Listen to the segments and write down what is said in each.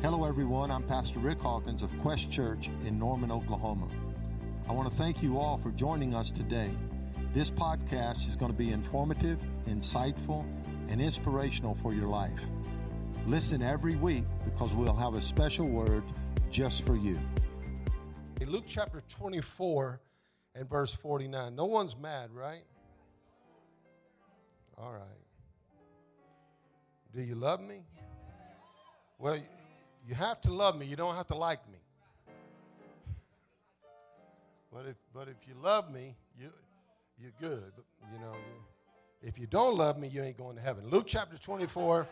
Hello, everyone. I'm Pastor Rick Hawkins of Quest Church in Norman, Oklahoma. I want to thank you all for joining us today. This podcast is going to be informative, insightful, and inspirational for your life. Listen every week because we'll have a special word just for you. In Luke chapter 24 and verse 49. No one's mad, right? All right. Do you love me? Well, you have to love me. You don't have to like me. But if, but if you love me, you, you're good. But, you know, if you don't love me, you ain't going to heaven. Luke chapter 24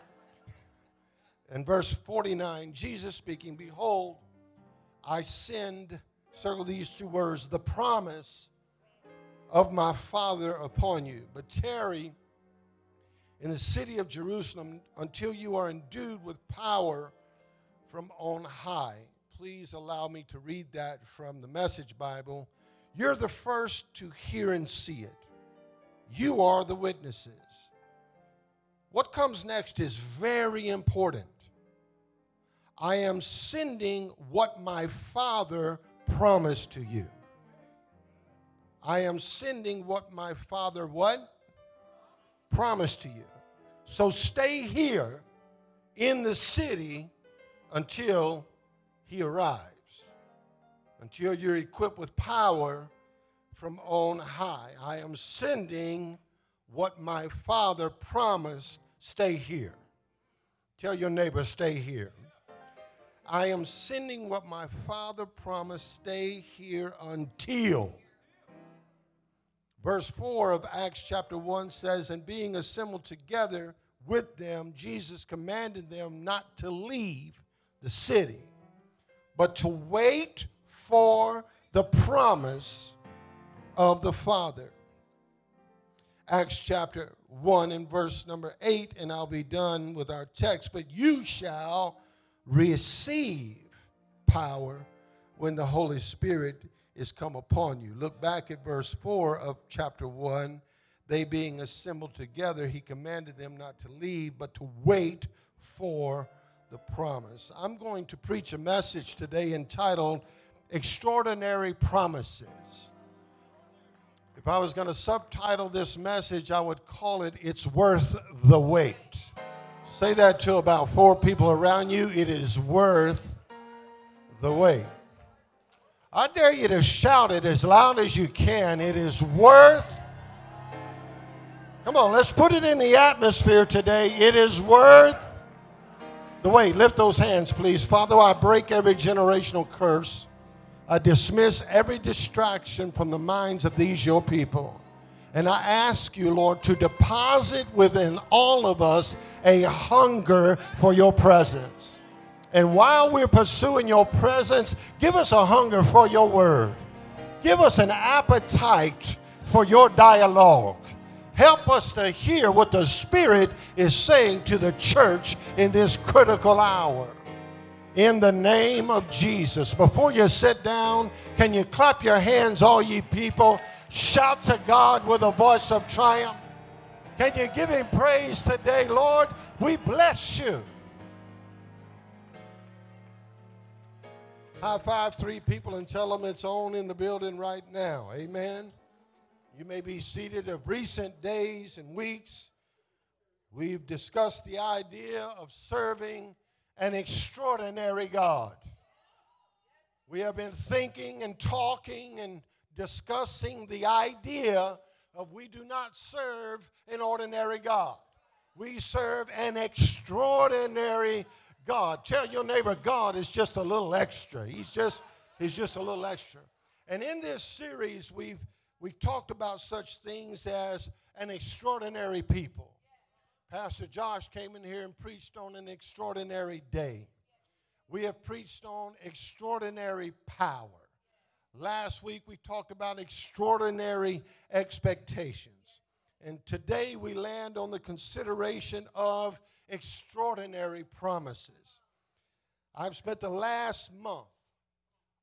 and verse 49, Jesus speaking, Behold, I send, circle these two words, the promise of my Father upon you. But tarry in the city of Jerusalem until you are endued with power from on high. Please allow me to read that from the Message Bible. You're the first to hear and see it. You are the witnesses. What comes next is very important. I am sending what my Father promised to you. I am sending what my Father what? Promised to you. So stay here in the city until he arrives, until you're equipped with power from on high. I am sending what my Father promised. Stay here. Tell your neighbor, stay here. I am sending what my Father promised. Stay here until. Verse 4 of Acts chapter 1 says, And being assembled together with them, Jesus commanded them not to leave the city, but to wait for the promise of the Father. Acts chapter 1 and verse number 8, and I'll be done with our text. But you shall receive power when the Holy Spirit is come upon you. Look back at verse 4 of chapter 1. They being assembled together, he commanded them not to leave, but to wait for the promise. I'm going to preach a message today entitled Extraordinary Promises. If I was going to subtitle this message, I would call it It's Worth the Wait. Say that to about four people around you. It is worth the wait. I dare you to shout it as loud as you can. It is worth. Come on, let's put it in the atmosphere today. It is worth the way. Lift those hands, please. Father, I break every generational curse. I dismiss every distraction from the minds of these your people. And I ask you, Lord, to deposit within all of us a hunger for your presence. And while we're pursuing your presence, give us a hunger for your word. Give us an appetite for your dialogue. Help us to hear what the Spirit is saying to the church in this critical hour. In the name of Jesus. Before you sit down, can you clap your hands, all ye people? Shout to God with a voice of triumph. Can you give him praise today, Lord? We bless you. High five three people and tell them it's on in the building right now. Amen. You may be seated of recent days and weeks. We've discussed the idea of serving an extraordinary God. We have been thinking and talking and discussing the idea of we do not serve an ordinary God. We serve an extraordinary God. Tell your neighbor, God is just a little extra. He's just, he's just a little extra. And in this series, we've, we've talked about such things as an extraordinary people. Pastor Josh came in here and preached on an extraordinary day. We have preached on extraordinary power. Last week we talked about extraordinary expectations. And today we land on the consideration of extraordinary promises. I've spent the last month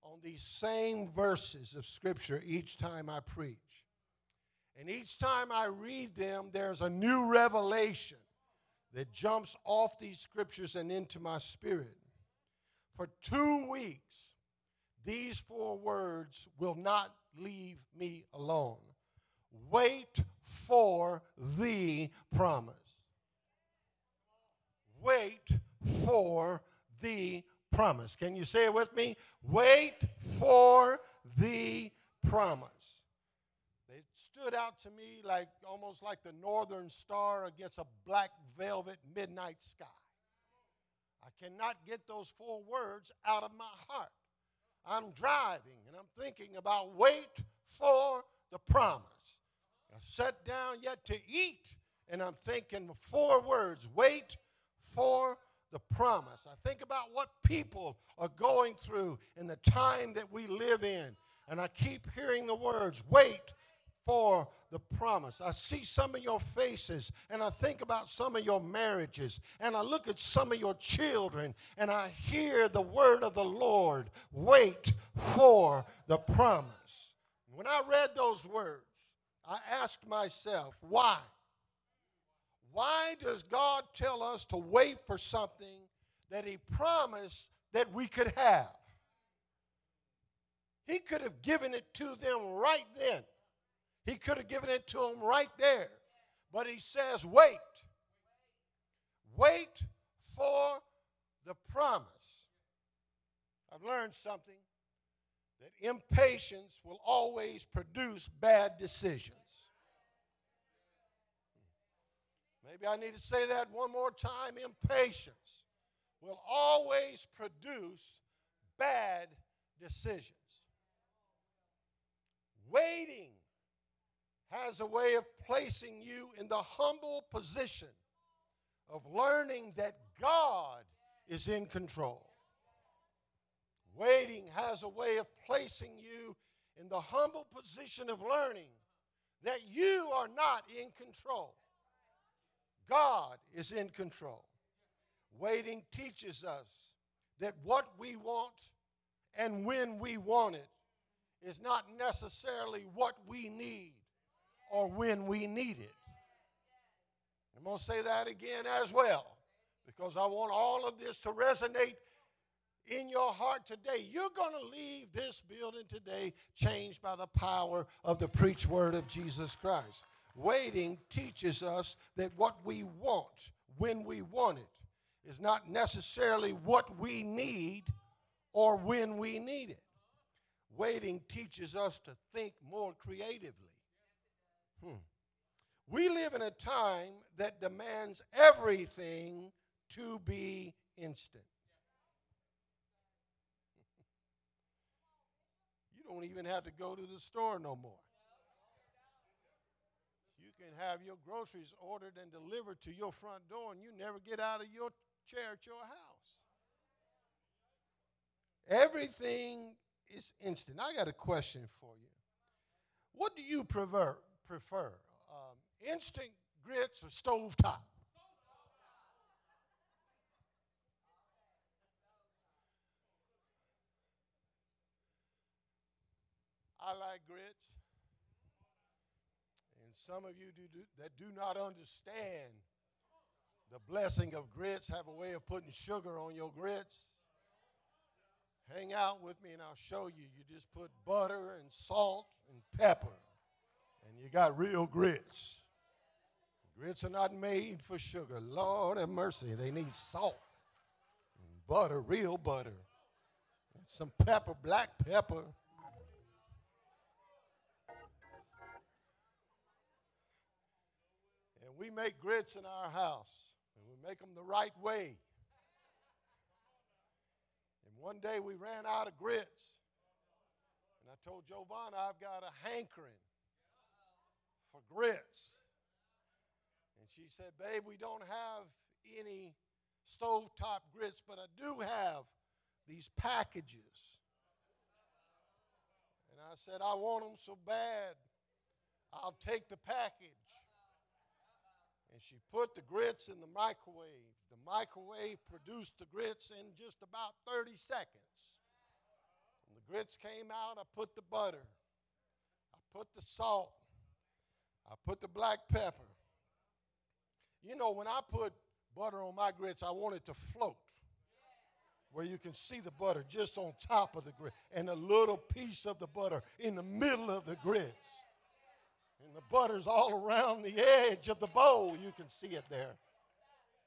on these same verses of Scripture each time I preach. And each time I read them, there's a new revelation that jumps off these Scriptures and into my spirit. for two weeks, these four words will not leave me alone. Wait for the promise. Wait for the promise. Can you say it with me? Wait for the promise. They stood out to me like almost like the northern star against a black velvet midnight sky. I cannot get those four words out of my heart. I'm driving and I'm thinking about wait for the promise. I sat down yet to eat and I'm thinking four words wait for the promise. I think about what people are going through in the time that we live in. And I keep hearing the words wait for the promise. I see some of your faces and I think about some of your marriages and I look at some of your children and I hear the word of the Lord wait for the promise. When I read those words, I asked myself, why? Why does God tell us to wait for something that He promised that we could have? He could have given it to them right then. He could have given it to them right there. But he says, wait. Wait for the promise. I've learned something that impatience will always produce bad decisions. Maybe I need to say that one more time. Impatience will always produce bad decisions. Waiting has a way of placing you in the humble position of learning that God is in control. Waiting has a way of placing you in the humble position of learning that you are not in control. God is in control. Waiting teaches us that what we want and when we want it is not necessarily what we need or when we need it. I'm going to say that again as well because I want all of this to resonate in your heart today. You're going to leave this building today changed by the power of the preached word of Jesus Christ. Waiting teaches us that what we want when we want it is not necessarily what we need or when we need it. Waiting teaches us to think more creatively. Hmm. We live in a time that demands everything to be instant. you don't even have to go to the store no more. Can have your groceries ordered and delivered to your front door, and you never get out of your chair at your house. Everything is instant. I got a question for you. What do you prefer? prefer? Um, instant grits or stove top? I like grits. Some of you do, do, that do not understand the blessing of grits have a way of putting sugar on your grits. Hang out with me and I'll show you. You just put butter and salt and pepper and you got real grits. Grits are not made for sugar. Lord have mercy. They need salt and butter, real butter. And some pepper, black pepper. We make grits in our house, and we make them the right way. And one day we ran out of grits. And I told Giovanna, I've got a hankering for grits. And she said, Babe, we don't have any stovetop grits, but I do have these packages. And I said, I want them so bad, I'll take the package. And she put the grits in the microwave. The microwave produced the grits in just about 30 seconds. When the grits came out, I put the butter, I put the salt, I put the black pepper. You know, when I put butter on my grits, I want it to float. where you can see the butter just on top of the grit and a little piece of the butter in the middle of the grits. And the butter's all around the edge of the bowl. You can see it there.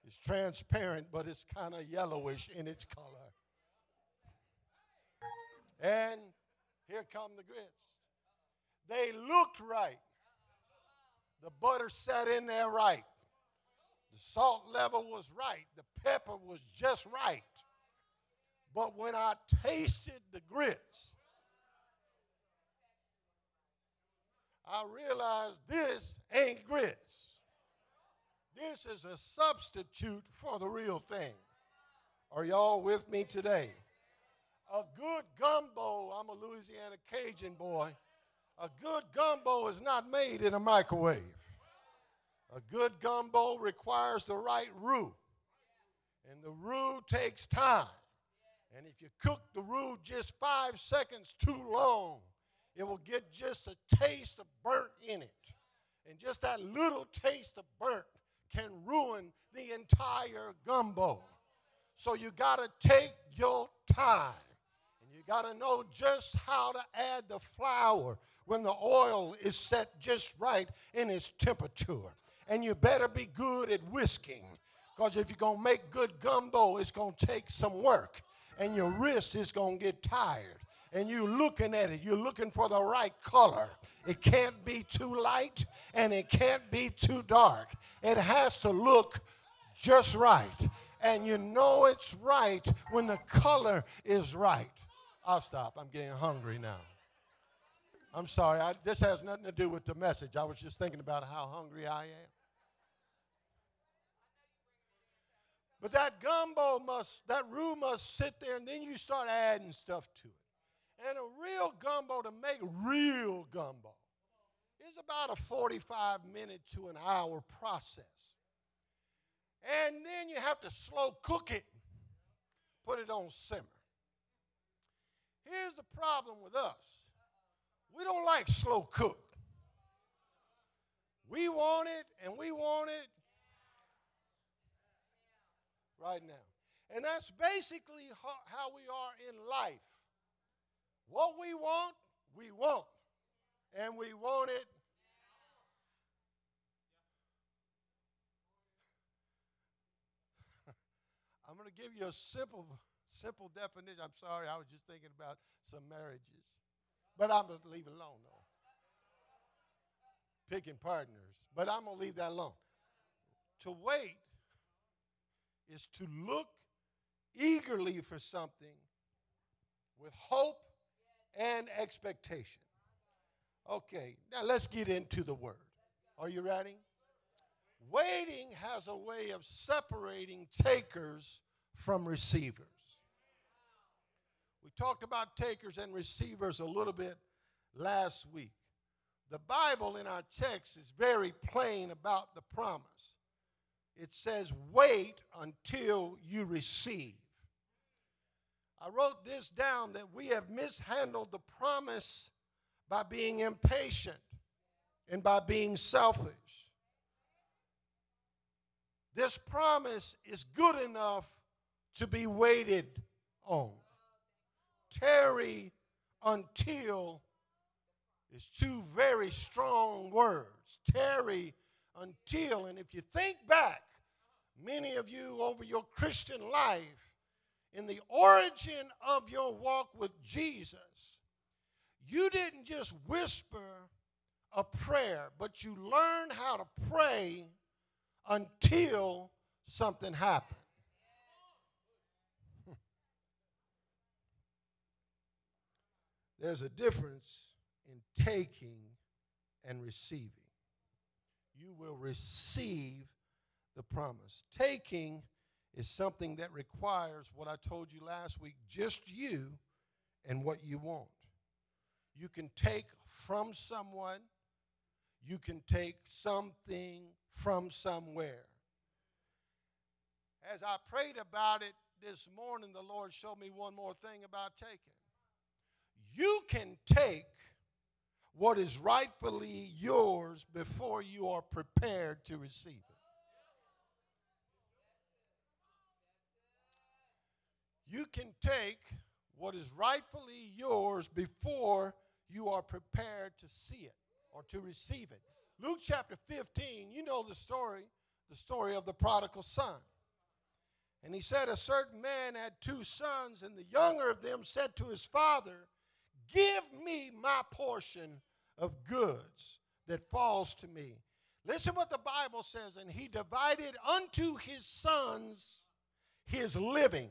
It's transparent, but it's kind of yellowish in its color. And here come the grits. They looked right. The butter sat in there right. The salt level was right. The pepper was just right. But when I tasted the grits, I realized this ain't grits. This is a substitute for the real thing. Are y'all with me today? A good gumbo, I'm a Louisiana Cajun boy. A good gumbo is not made in a microwave. A good gumbo requires the right roux. And the roux takes time. And if you cook the roux just five seconds too long, it will get just a taste of burnt in it. And just that little taste of burnt can ruin the entire gumbo. So you got to take your time. And you got to know just how to add the flour when the oil is set just right in its temperature. And you better be good at whisking. Because if you're going to make good gumbo, it's going to take some work. And your wrist is going to get tired and you're looking at it, you're looking for the right color. It can't be too light and it can't be too dark. It has to look just right. And you know it's right when the color is right. I'll stop. I'm getting hungry now. I'm sorry. I, this has nothing to do with the message. I was just thinking about how hungry I am. But that gumbo must, that roux must sit there, and then you start adding stuff to it. And a real gumbo, to make real gumbo, is about a 45 minute to an hour process. And then you have to slow cook it, put it on simmer. Here's the problem with us we don't like slow cook. We want it and we want it right now. And that's basically how we are in life. What we want, we want. And we want it. I'm going to give you a simple, simple definition. I'm sorry, I was just thinking about some marriages. But I'm going to leave it alone, though. Picking partners. But I'm going to leave that alone. To wait is to look eagerly for something with hope and expectation. Okay, now let's get into the word. Are you ready? Waiting has a way of separating takers from receivers. We talked about takers and receivers a little bit last week. The Bible in our text is very plain about the promise. It says, Wait until you receive. I wrote this down that we have mishandled the promise by being impatient and by being selfish. This promise is good enough to be waited on. Tarry until is two very strong words. Tarry until. And if you think back, many of you over your Christian life, in the origin of your walk with Jesus, you didn't just whisper a prayer, but you learned how to pray until something happened. There's a difference in taking and receiving. You will receive the promise. Taking is something that requires what I told you last week just you and what you want. You can take from someone, you can take something from somewhere. As I prayed about it this morning, the Lord showed me one more thing about taking. You can take what is rightfully yours before you are prepared to receive it. You can take what is rightfully yours before you are prepared to see it or to receive it. Luke chapter 15, you know the story, the story of the prodigal son. And he said, A certain man had two sons, and the younger of them said to his father, Give me my portion of goods that falls to me. Listen what the Bible says. And he divided unto his sons his living.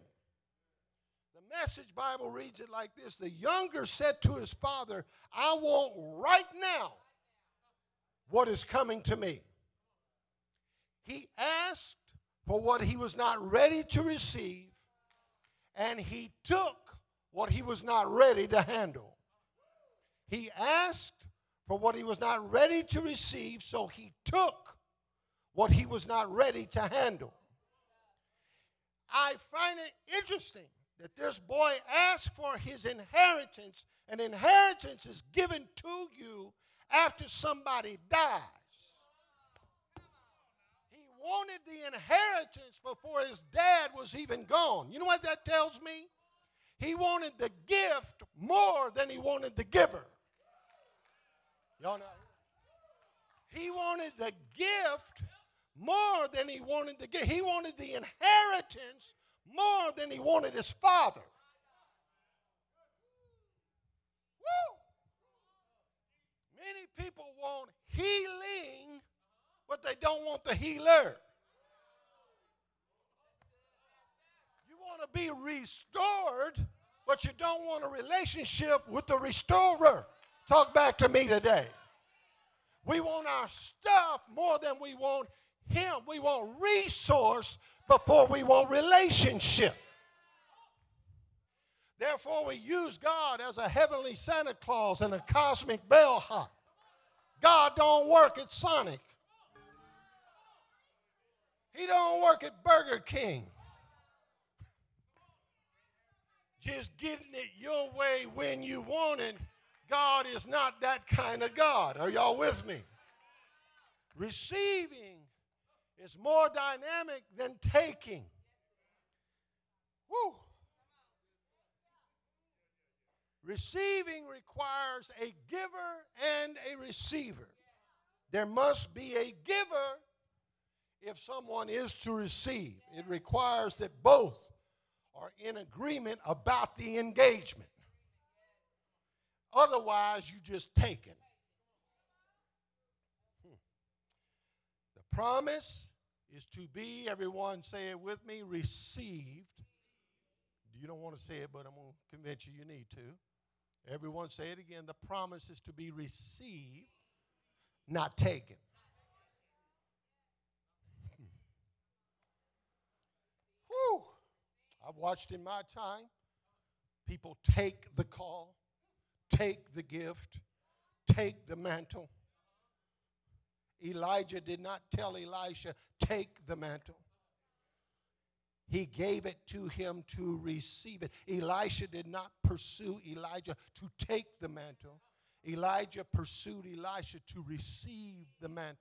Message Bible reads it like this The younger said to his father, I want right now what is coming to me. He asked for what he was not ready to receive, and he took what he was not ready to handle. He asked for what he was not ready to receive, so he took what he was not ready to handle. I find it interesting that this boy asked for his inheritance. and inheritance is given to you after somebody dies. He wanted the inheritance before his dad was even gone. You know what that tells me? He wanted the gift more than he wanted the giver. Y'all know? He wanted the gift more than he wanted the gift. He wanted the inheritance more than he wanted his father. Woo! Many people want healing, but they don't want the healer. You want to be restored, but you don't want a relationship with the restorer. Talk back to me today. We want our stuff more than we want Him. We want resource before we want relationship. Therefore, we use God as a heavenly Santa Claus and a cosmic bellhop. God don't work at Sonic. He don't work at Burger King. Just getting it your way when you want it God is not that kind of God. Are y'all with me? Receiving is more dynamic than taking. Woo. Receiving requires a giver and a receiver. There must be a giver if someone is to receive. It requires that both are in agreement about the engagement. Otherwise, you just taken. Hmm. The promise is to be, everyone say it with me, received. You don't want to say it, but I'm going to convince you you need to. Everyone say it again. The promise is to be received, not taken. Hmm. Whew. I've watched in my time people take the call take the gift, take the mantle. Elijah did not tell Elisha, take the mantle. He gave it to him to receive it. Elisha did not pursue Elijah to take the mantle. Elijah pursued Elisha to receive the mantle.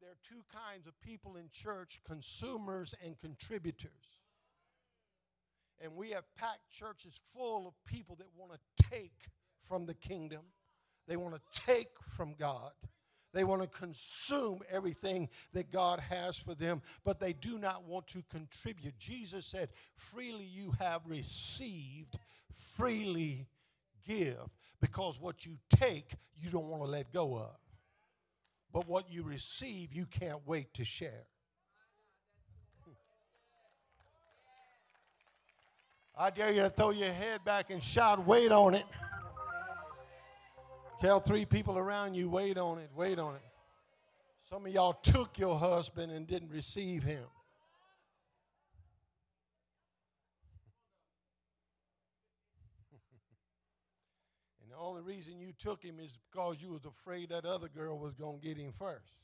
There are two kinds of people in church consumers and contributors. And we have packed churches full of people that want to take from the kingdom, they want to take from God. They want to consume everything that God has for them, but they do not want to contribute. Jesus said, Freely you have received, freely give. Because what you take, you don't want to let go of. But what you receive, you can't wait to share. I dare you to throw your head back and shout, wait on it. Tell three people around you, wait on it, wait on it. Some of y'all took your husband and didn't receive him. and the only reason you took him is because you was afraid that other girl was going to get him first.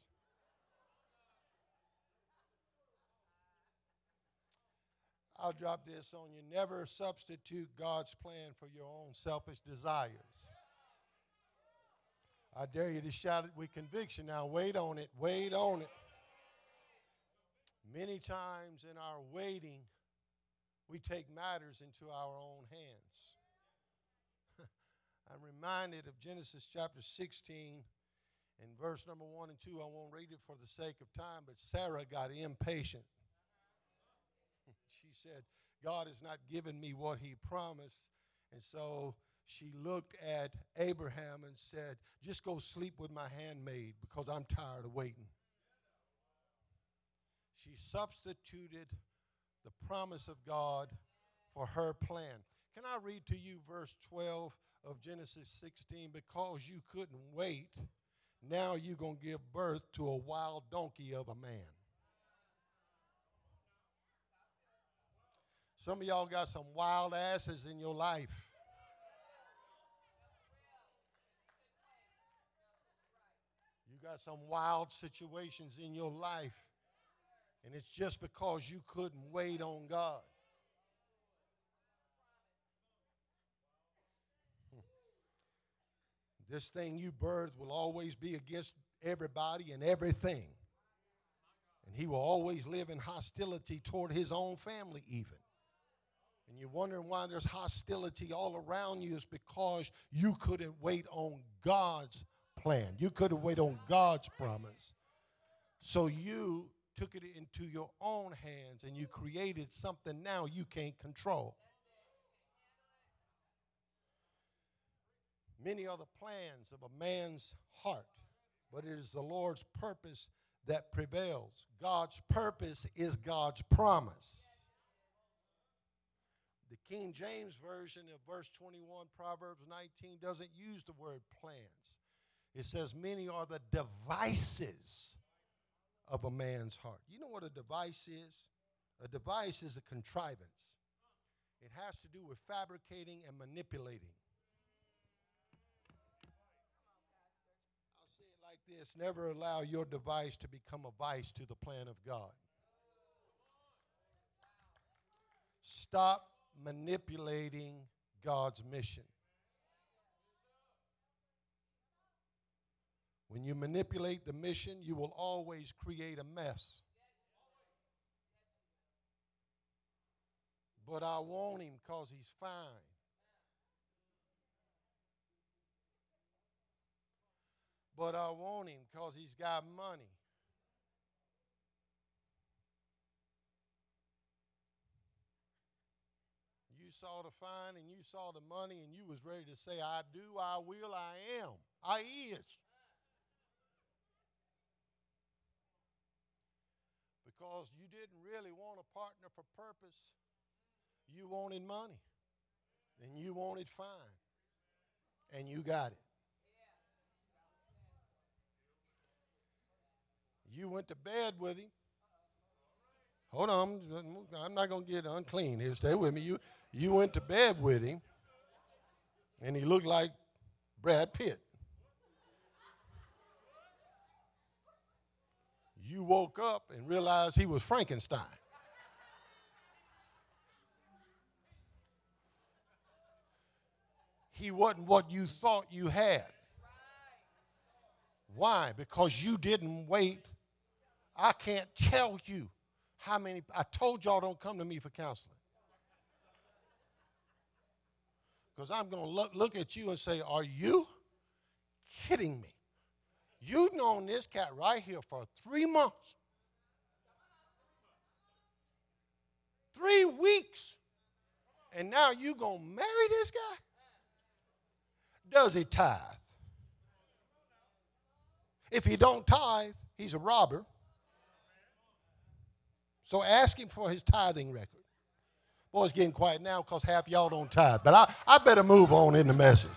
I'll drop this on you. Never substitute God's plan for your own selfish desires. I dare you to shout it with conviction. Now, wait on it, wait on it. Many times in our waiting, we take matters into our own hands. I'm reminded of Genesis chapter 16 and verse number 1 and 2. I won't read it for the sake of time, but Sarah got impatient. she said, God has not given me what he promised. And so she looked at Abraham and said, Just go sleep with my handmaid because I'm tired of waiting. She substituted the promise of God for her plan. Can I read to you verse 12 of Genesis 16? Because you couldn't wait, now you're going to give birth to a wild donkey of a man. Some of y'all got some wild asses in your life. You got some wild situations in your life, and it's just because you couldn't wait on God. Hmm. This thing you birthed will always be against everybody and everything. And he will always live in hostility toward his own family, even. And you're wondering why there's hostility all around you, is because you couldn't wait on God's plan. You couldn't wait on God's promise. So you took it into your own hands and you created something now you can't control. Many are the plans of a man's heart, but it is the Lord's purpose that prevails. God's purpose is God's promise. The King James Version of verse 21, Proverbs 19, doesn't use the word plans. It says, Many are the devices of a man's heart. You know what a device is? A device is a contrivance, it has to do with fabricating and manipulating. I'll say it like this never allow your device to become a vice to the plan of God. Stop manipulating God's mission. When you manipulate the mission, you will always create a mess. But I want him because he's fine. But I want him because he's got money. you saw the fine and you saw the money and you was ready to say, I do, I will, I am. I is. Because you didn't really want a partner for purpose. You wanted money. And you wanted fine. And you got it. You went to bed with him. Hold on, I'm not going to get unclean here. Stay with me. You, you went to bed with him, and he looked like Brad Pitt. You woke up and realized he was Frankenstein. He wasn't what you thought you had. Why? Because you didn't wait. I can't tell you how many. I told y'all don't come to me for counseling. Because I'm going to look, look at you and say, Are you kidding me? You've known this cat right here for three months, three weeks, and now you to marry this guy? Does he tithe? If he don't tithe, he's a robber. So ask him for his tithing record. Boy, it's getting quiet now because half y'all don't tithe. But I, I better move on in the message.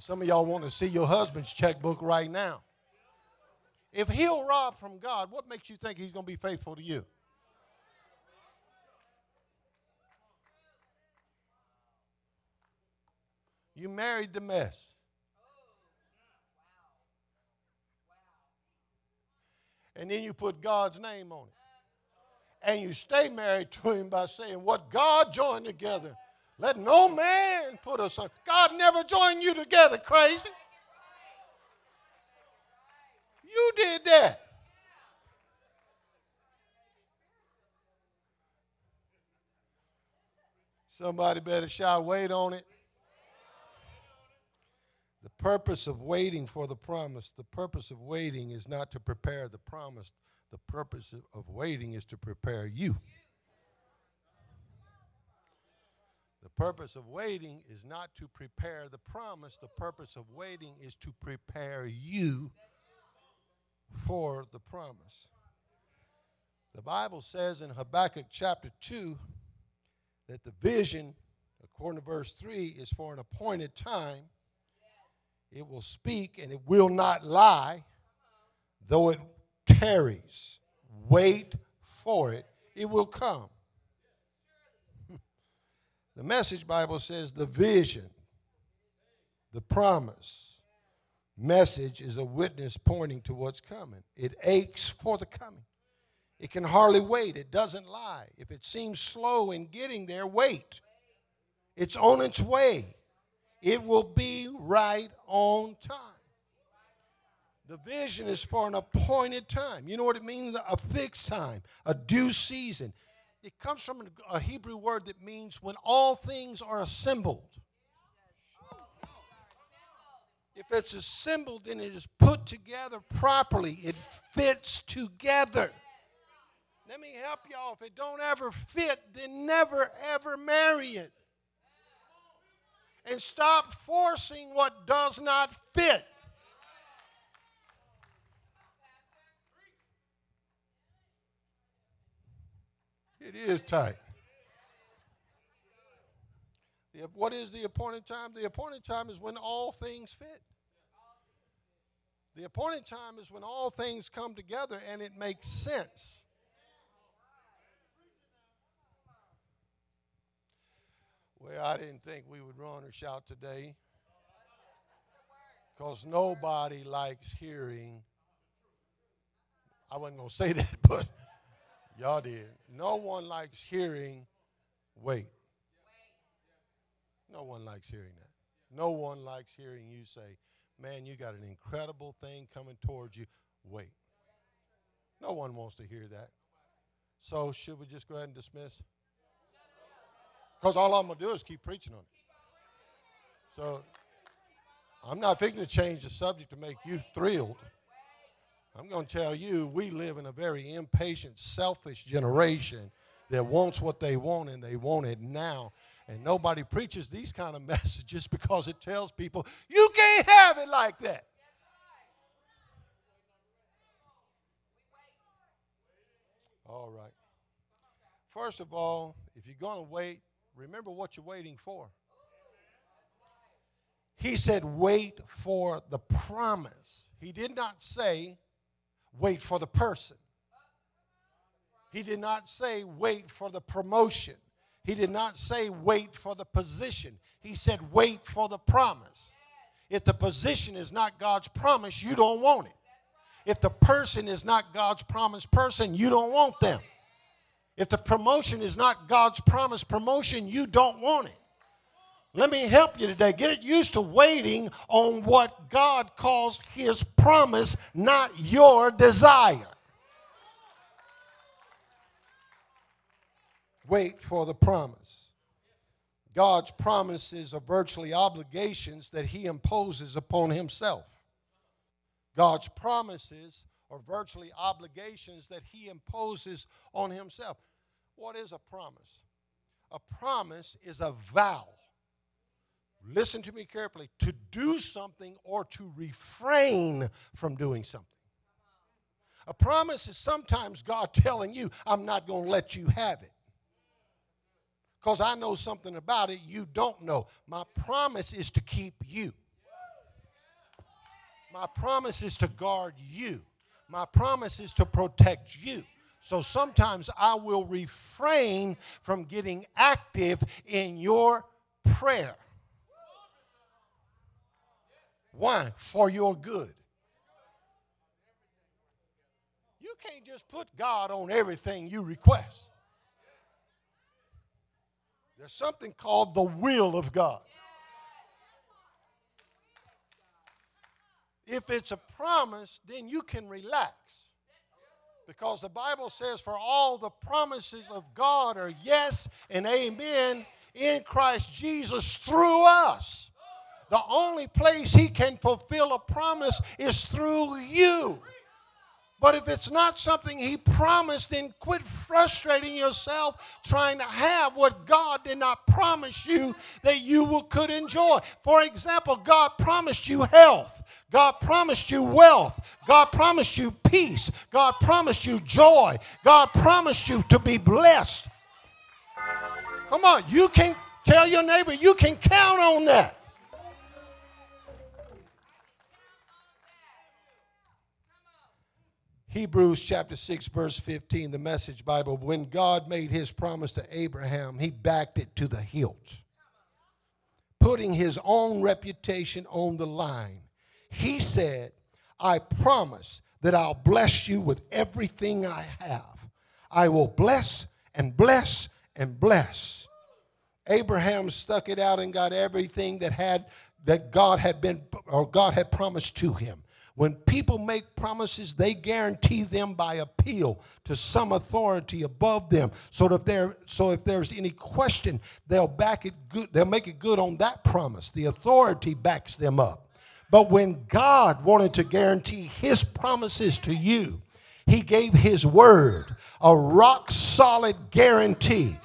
Some of y'all want to see your husband's checkbook right now. If he'll rob from God, what makes you think he's going to be faithful to you? You married the mess. And then you put God's name on it and you stay married to him by saying, What God joined together, let no man put us on. God never joined you together, crazy. You did that. Somebody better shout, wait on it. The purpose of waiting for the promise, the purpose of waiting is not to prepare the promise. The purpose of waiting is to prepare you. The purpose of waiting is not to prepare the promise. The purpose of waiting is to prepare you for the promise. The Bible says in Habakkuk chapter 2 that the vision, according to verse 3, is for an appointed time. It will speak and it will not lie, though it tarries. Wait for it, it will come. The Message Bible says the vision, the promise, message is a witness pointing to what's coming. It aches for the coming. It can hardly wait. It doesn't lie. If it seems slow in getting there, wait. It's on its way. It will be right on time. The vision is for an appointed time. You know what it means? A fixed time, a due season it comes from a Hebrew word that means when all things are assembled. If it's assembled and it is put together properly, it fits together. Let me help y'all. If it don't ever fit, then never ever marry it. And stop forcing what does not fit. It is tight. What is the appointed time? The appointed time is when all things fit. The appointed time is when all things come together and it makes sense. Well, I didn't think we would run or shout today because nobody likes hearing. I wasn't going to say that, but Y'all did. No one likes hearing wait. No one likes hearing that. No one likes hearing you say, man, you got an incredible thing coming towards you. Wait. No one wants to hear that. So, should we just go ahead and dismiss? Because all I'm going to do is keep preaching on it. So, I'm not fixing to change the subject to make you thrilled. I'm going to tell you, we live in a very impatient, selfish generation that wants what they want and they want it now. And nobody preaches these kind of messages because it tells people, you can't have it like that. All right. First of all, if you're going to wait, remember what you're waiting for. He said, wait for the promise. He did not say, wait for the person. He did not say wait for the promotion. He did not say wait for the position. He said wait for the promise. If the position is not God's promise, you don't want it. If the person is not God's promised person, you don't want them. If the promotion is not God's promised promotion, you don't want it. Let me help you today. Get used to waiting on what God calls His promise, not your desire. Wait for the promise. God's promises are virtually obligations that He imposes upon Himself. God's promises are virtually obligations that He imposes on Himself. What is a promise? A promise is a vow listen to me carefully, to do something or to refrain from doing something. A promise is sometimes God telling you, I'm not going to let you have it. Because I know something about it you don't know. My promise is to keep you. My promise is to guard you. My promise is to protect you. So sometimes I will refrain from getting active in your prayer. Why? For your good. You can't just put God on everything you request. There's something called the will of God. If it's a promise, then you can relax. Because the Bible says, for all the promises of God are yes and amen in Christ Jesus through us. The only place he can fulfill a promise is through you. But if it's not something he promised, then quit frustrating yourself trying to have what God did not promise you that you will, could enjoy. For example, God promised you health. God promised you wealth. God promised you peace. God promised you joy. God promised you to be blessed. Come on, you can tell your neighbor, you can count on that. Hebrews chapter 6, verse 15, the message Bible. When God made his promise to Abraham, he backed it to the hilt, putting his own reputation on the line. He said, I promise that I'll bless you with everything I have. I will bless and bless and bless. Abraham stuck it out and got everything that had that God had been or God had promised to him. When people make promises, they guarantee them by appeal to some authority above them. So that there, so if there's any question, they'll back it good, they'll make it good on that promise. The authority backs them up. But when God wanted to guarantee his promises to you, he gave his word, a rock solid guarantee.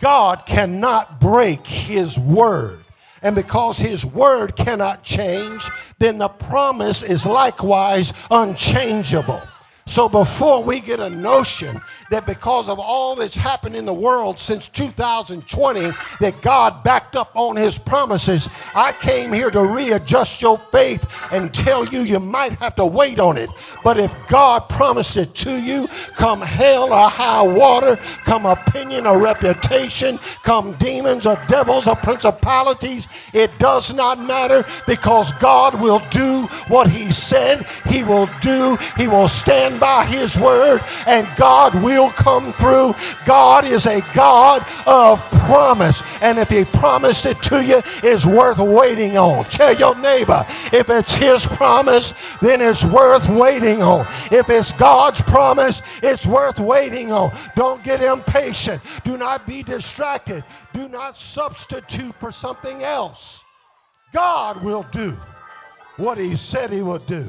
God cannot break his word. And because his word cannot change, then the promise is likewise unchangeable. So before we get a notion that because of all that's happened in the world since 2020 that God backed up on his promises, I came here to readjust your faith and tell you you might have to wait on it. But if God promised it to you, come hell or high water, come opinion or reputation, come demons or devils or principalities, it does not matter because God will do what he said he will do. He will stand by his word and God will come through. God is a God of promise. And if he promised it to you, it's worth waiting on. Tell your neighbor, if it's his promise, then it's worth waiting on. If it's God's promise, it's worth waiting on. Don't get impatient. Do not be distracted. Do not substitute for something else. God will do what he said he would do.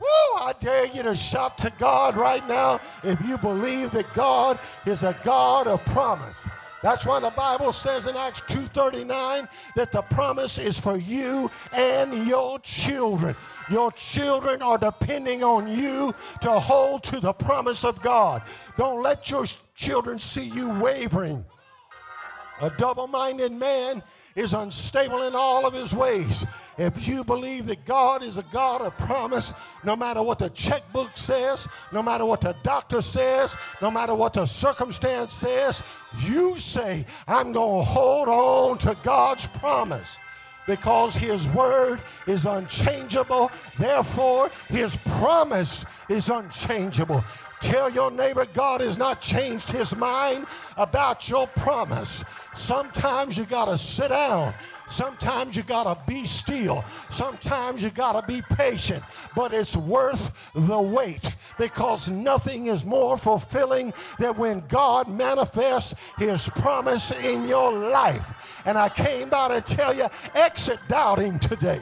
Woo, I dare you to shout to God right now if you believe that God is a God of promise. That's why the Bible says in Acts 2:39 that the promise is for you and your children. Your children are depending on you to hold to the promise of God. Don't let your children see you wavering. A double-minded man is unstable in all of his ways. If you believe that God is a God of promise, no matter what the checkbook says, no matter what the doctor says, no matter what the circumstance says, you say, I'm going to hold on to God's promise because his word is unchangeable. Therefore, his promise is unchangeable. Tell your neighbor God has not changed his mind about your promise. Sometimes you got to sit down. Sometimes you got to be still. Sometimes you got to be patient. But it's worth the wait because nothing is more fulfilling than when God manifests his promise in your life. And I came by to tell you exit doubting today.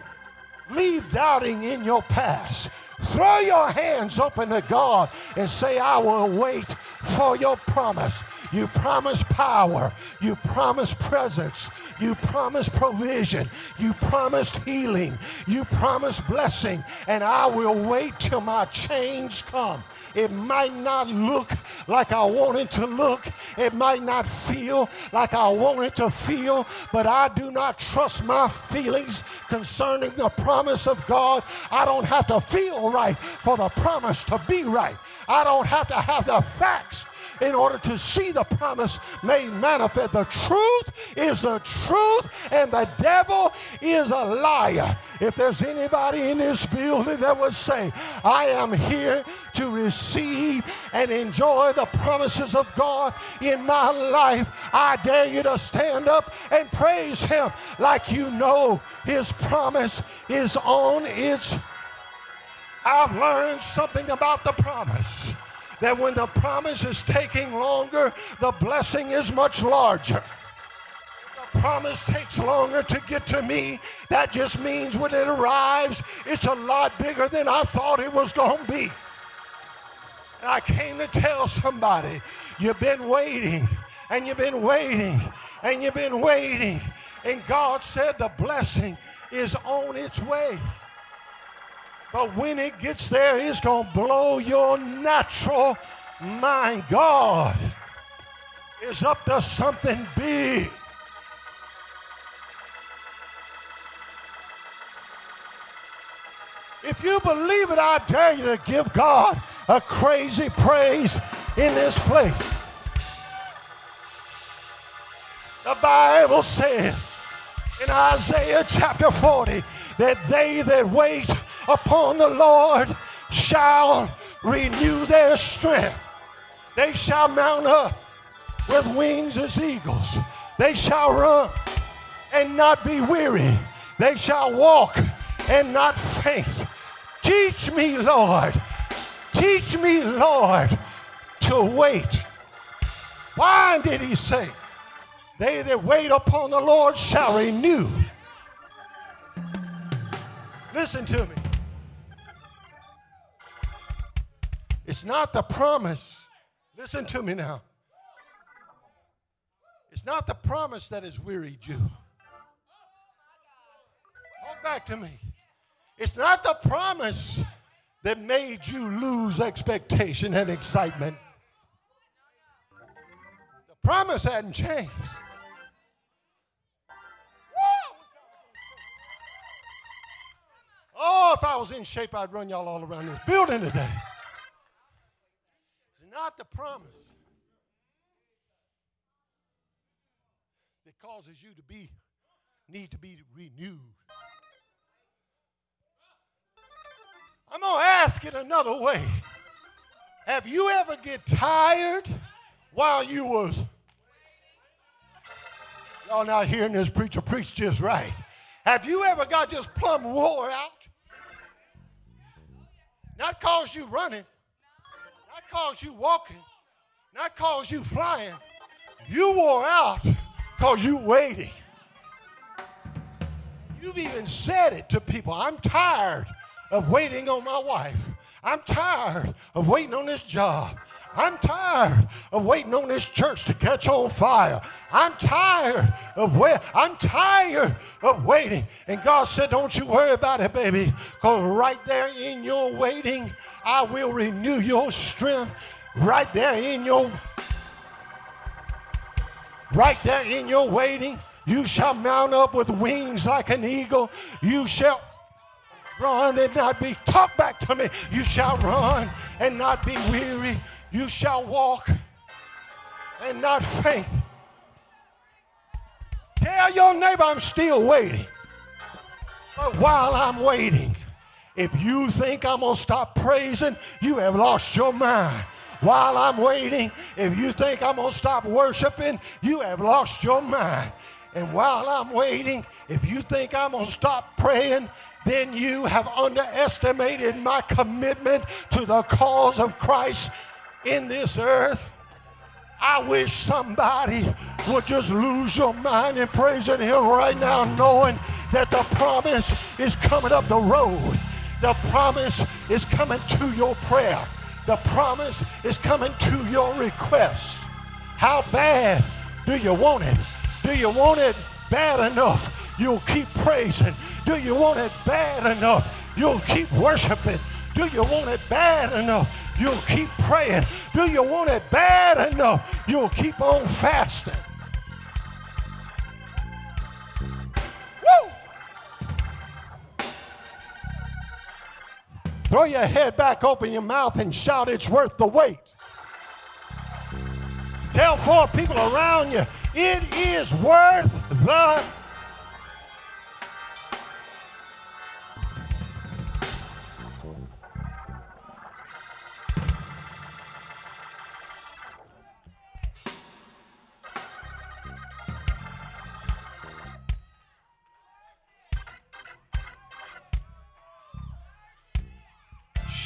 Leave doubting in your past. Throw your hands open to God and say, I will wait for your promise. You promise power. You promise presence. You promise provision. You promised healing. You promise blessing. And I will wait till my change come. It might not look like I want it to look. It might not feel like I want it to feel, but I do not trust my feelings concerning the promise of God. I don't have to feel right for the promise to be right. I don't have to have the facts in order to see the promise made manifest. The truth is the truth, and the devil is a liar. If there's anybody in this building that would say, I am here to receive and enjoy the promises of God in my life, I dare you to stand up and praise Him like you know His promise is on its. I've learned something about the promise that when the promise is taking longer, the blessing is much larger. The promise takes longer to get to me, that just means when it arrives, it's a lot bigger than I thought it was going to be. And I came to tell somebody, you've been waiting, and you've been waiting, and you've been waiting. And God said the blessing is on its way. But when it gets there, it's going to blow your natural mind. God is up to something big. If you believe it, I dare you to give God a crazy praise in this place. The Bible says in Isaiah chapter 40 that they that wait upon the Lord shall renew their strength. They shall mount up with wings as eagles. They shall run and not be weary. They shall walk and not faint. Teach me, Lord. Teach me, Lord, to wait. Why did he say, They that wait upon the Lord shall renew? Listen to me. It's not the promise. Listen to me now. It's not the promise that has wearied you. Hold back to me. It's not the promise that made you lose expectation and excitement. The promise hadn't changed. Oh, if I was in shape, I'd run y'all all around this building today. Not the promise that causes you to be need to be renewed. I'm going to ask it another way. Have you ever get tired while you was Y'all not hearing this preacher preach just right. Have you ever got just plumb wore out? Not cause you running, not cause you walking, not cause you flying. You wore out cause you waiting. You've even said it to people. I'm tired of waiting on my wife. I'm tired of waiting on this job. I'm tired of waiting on this church to catch on fire. I'm tired of wait. I'm tired of waiting. And God said, "Don't you worry about it, baby, because right there in your waiting, I will renew your strength. Right there in your, right there in your waiting, you shall mount up with wings like an eagle. You shall." run and not be, talk back to me. You shall run and not be weary. You shall walk and not faint. Tell your neighbor I'm still waiting. But while I'm waiting, if you think I'm going to stop praising, you have lost your mind. While I'm waiting, if you think I'm going to stop worshiping, you have lost your mind. And while I'm waiting, if you think I'm going to stop praying, then you have underestimated my commitment to the cause of Christ in this earth. I wish somebody would just lose your mind in praising Him right now, knowing that the promise is coming up the road. The promise is coming to your prayer. The promise is coming to your request. How bad do you want it? Do you want it bad enough you'll keep praising? Do you want it bad enough? You'll keep worshiping. Do you want it bad enough? You'll keep praying. Do you want it bad enough? You'll keep on fasting. Woo! Throw your head back, open your mouth, and shout, It's worth the wait. Tell four people around you, it is worth the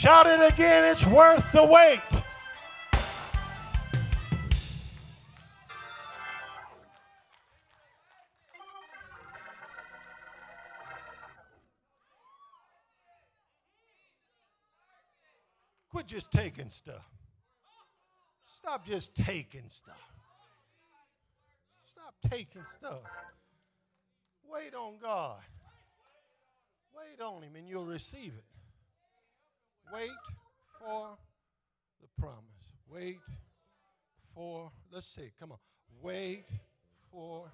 Shout it again, it's worth the wait. Quit just taking stuff. Stop just taking stuff. Stop taking stuff. Wait on God. Wait on Him and you'll receive it. Wait for the promise. Wait for, let's see, come on. Wait for.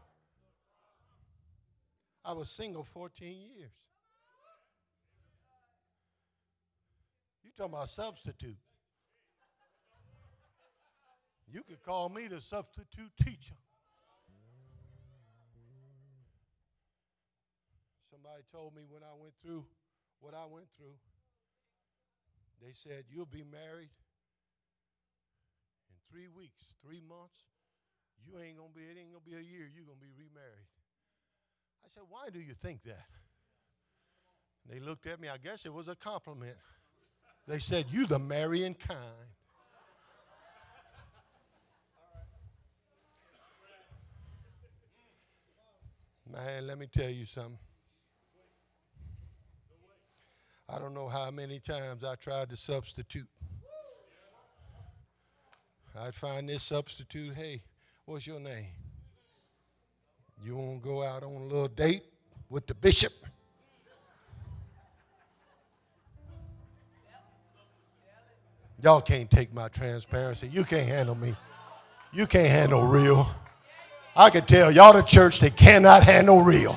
I was single 14 years. You talking about substitute. You could call me the substitute teacher. Somebody told me when I went through what I went through, they said, You'll be married in three weeks, three months. You ain't gonna be, it ain't gonna be a year, you're gonna be remarried. I said, Why do you think that? And they looked at me, I guess it was a compliment. They said, You the marrying kind. Man, let me tell you something. I don't know how many times I tried to substitute. I'd find this substitute, hey, what's your name? You want to go out on a little date with the bishop? Y'all can't take my transparency. You can't handle me. You can't handle real. I can tell y'all the church that cannot handle real.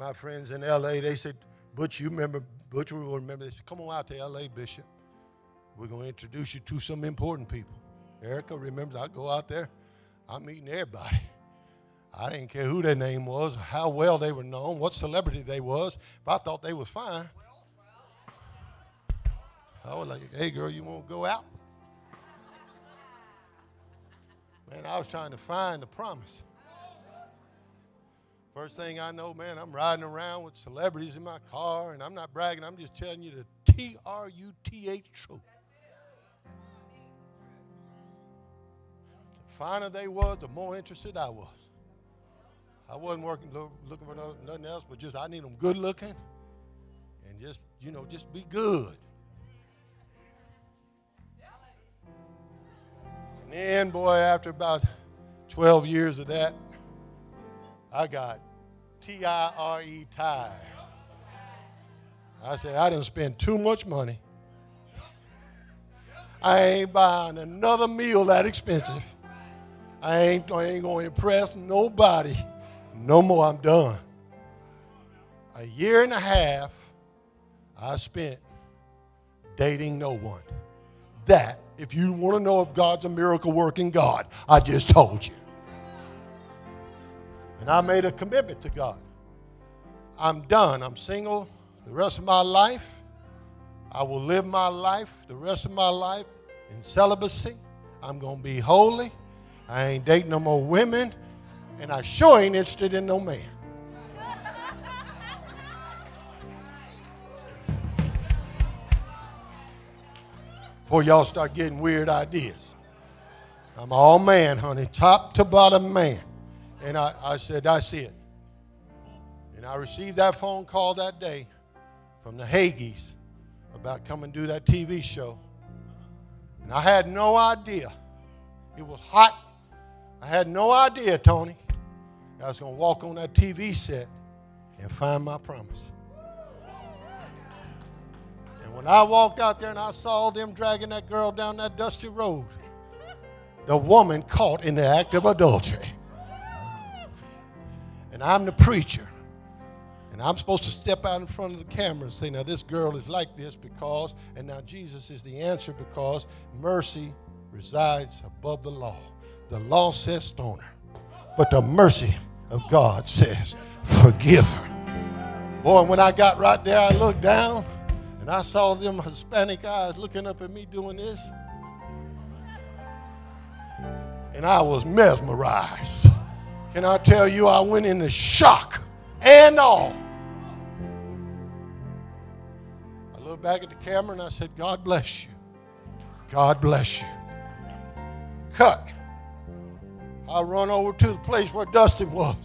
My friends in LA, they said, Butch, you remember, Butch will remember. They said, come on out to LA, Bishop. We're going to introduce you to some important people. Erica remembers I go out there, I'm meeting everybody. I didn't care who their name was, how well they were known, what celebrity they was. If I thought they was fine, I was like, hey, girl, you want to go out? Man, I was trying to find the promise. First thing I know, man, I'm riding around with celebrities in my car, and I'm not bragging. I'm just telling you the T R U T H truth. The finer they was, the more interested I was. I wasn't working looking for nothing else, but just I need them good looking, and just you know, just be good. And then, boy, after about 12 years of that, I got T I R E tired. I said, I didn't spend too much money. I ain't buying another meal that expensive. I ain't, I ain't going to impress nobody no more. I'm done. A year and a half I spent dating no one. That if you want to know if God's a miracle working God, I just told you. And I made a commitment to God. I'm done. I'm single the rest of my life. I will live my life the rest of my life in celibacy. I'm going to be holy. I ain't dating no more women. And I sure ain't interested in no man. before y'all start getting weird ideas. I'm all man, honey, top to bottom man. And I, I said, That's it. And I received that phone call that day from the Hagees about coming to do that TV show. And I had no idea. It was hot. I had no idea, Tony. I was going to walk on that TV set and find my promise. And when I walked out there and I saw them dragging that girl down that dusty road, the woman caught in the act of adultery. And I'm the preacher. And I'm supposed to step out in front of the camera and say, now this girl is like this because, and now Jesus is the answer because mercy resides above the law. The law says stone her, but the mercy of God says forgive her. Boy, when I got right there, I looked down and I saw them Hispanic eyes looking up at me doing this. And I was mesmerized. Can I tell you, I went into shock and all. I looked back at the camera and I said, God bless you. God bless you. Cut. I run over to the place where Dustin was.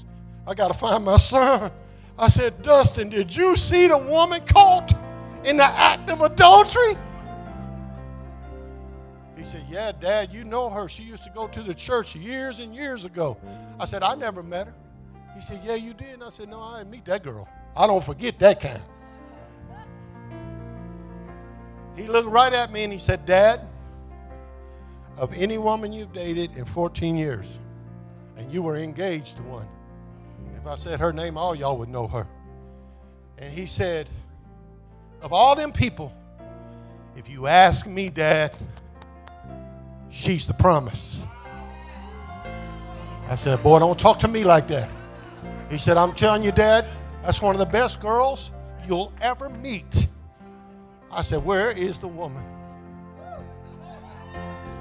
I got to find my son. I said, Dustin, did you see the woman caught in the act of adultery? He said, Yeah, Dad, you know her. She used to go to the church years and years ago. I said, I never met her. He said, Yeah, you did. And I said, No, I didn't meet that girl. I don't forget that kind. He looked right at me and he said, Dad, of any woman you've dated in 14 years, and you were engaged to one, if I said her name, all y'all would know her. And he said, Of all them people, if you ask me, Dad, she's the promise. I said, Boy, don't talk to me like that. He said, I'm telling you, Dad, that's one of the best girls you'll ever meet. I said, Where is the woman?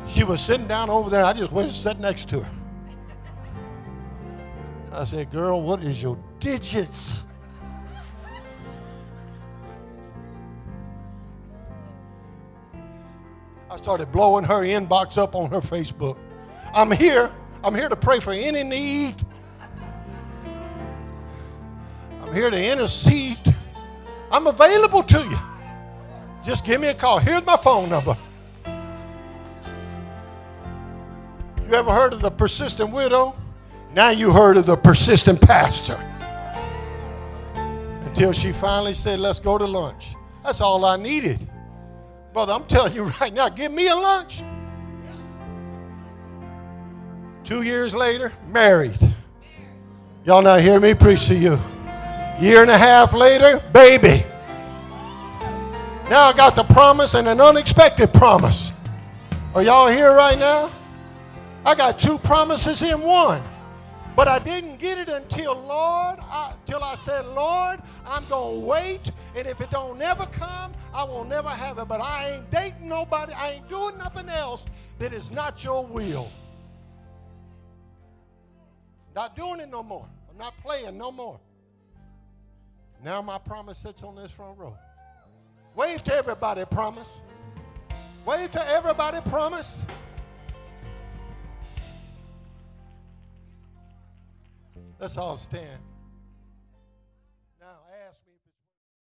She was sitting down over there. I just went and sat next to her. I said, Girl, what is your digits? I started blowing her inbox up on her Facebook. I'm here. I'm here to pray for any need. I'm here to intercede. I'm available to you. Just give me a call. Here's my phone number. You ever heard of the persistent widow? Now you heard of the persistent pastor. Until she finally said, Let's go to lunch. That's all I needed. Brother, I'm telling you right now, give me a lunch. Two years later, married. Y'all not hear me preach to you. Year and a half later, baby. Now I got the promise and an unexpected promise. Are y'all here right now? I got two promises in one. But I didn't get it until Lord, I, till I said, Lord, I'm gonna wait, and if it don't never come, I will never have it. But I ain't dating nobody. I ain't doing nothing else that is not your will. Not doing it no more. I'm not playing no more. Now my promise sits on this front row. Wave to everybody, promise. Wave to everybody, promise. Let's all stand.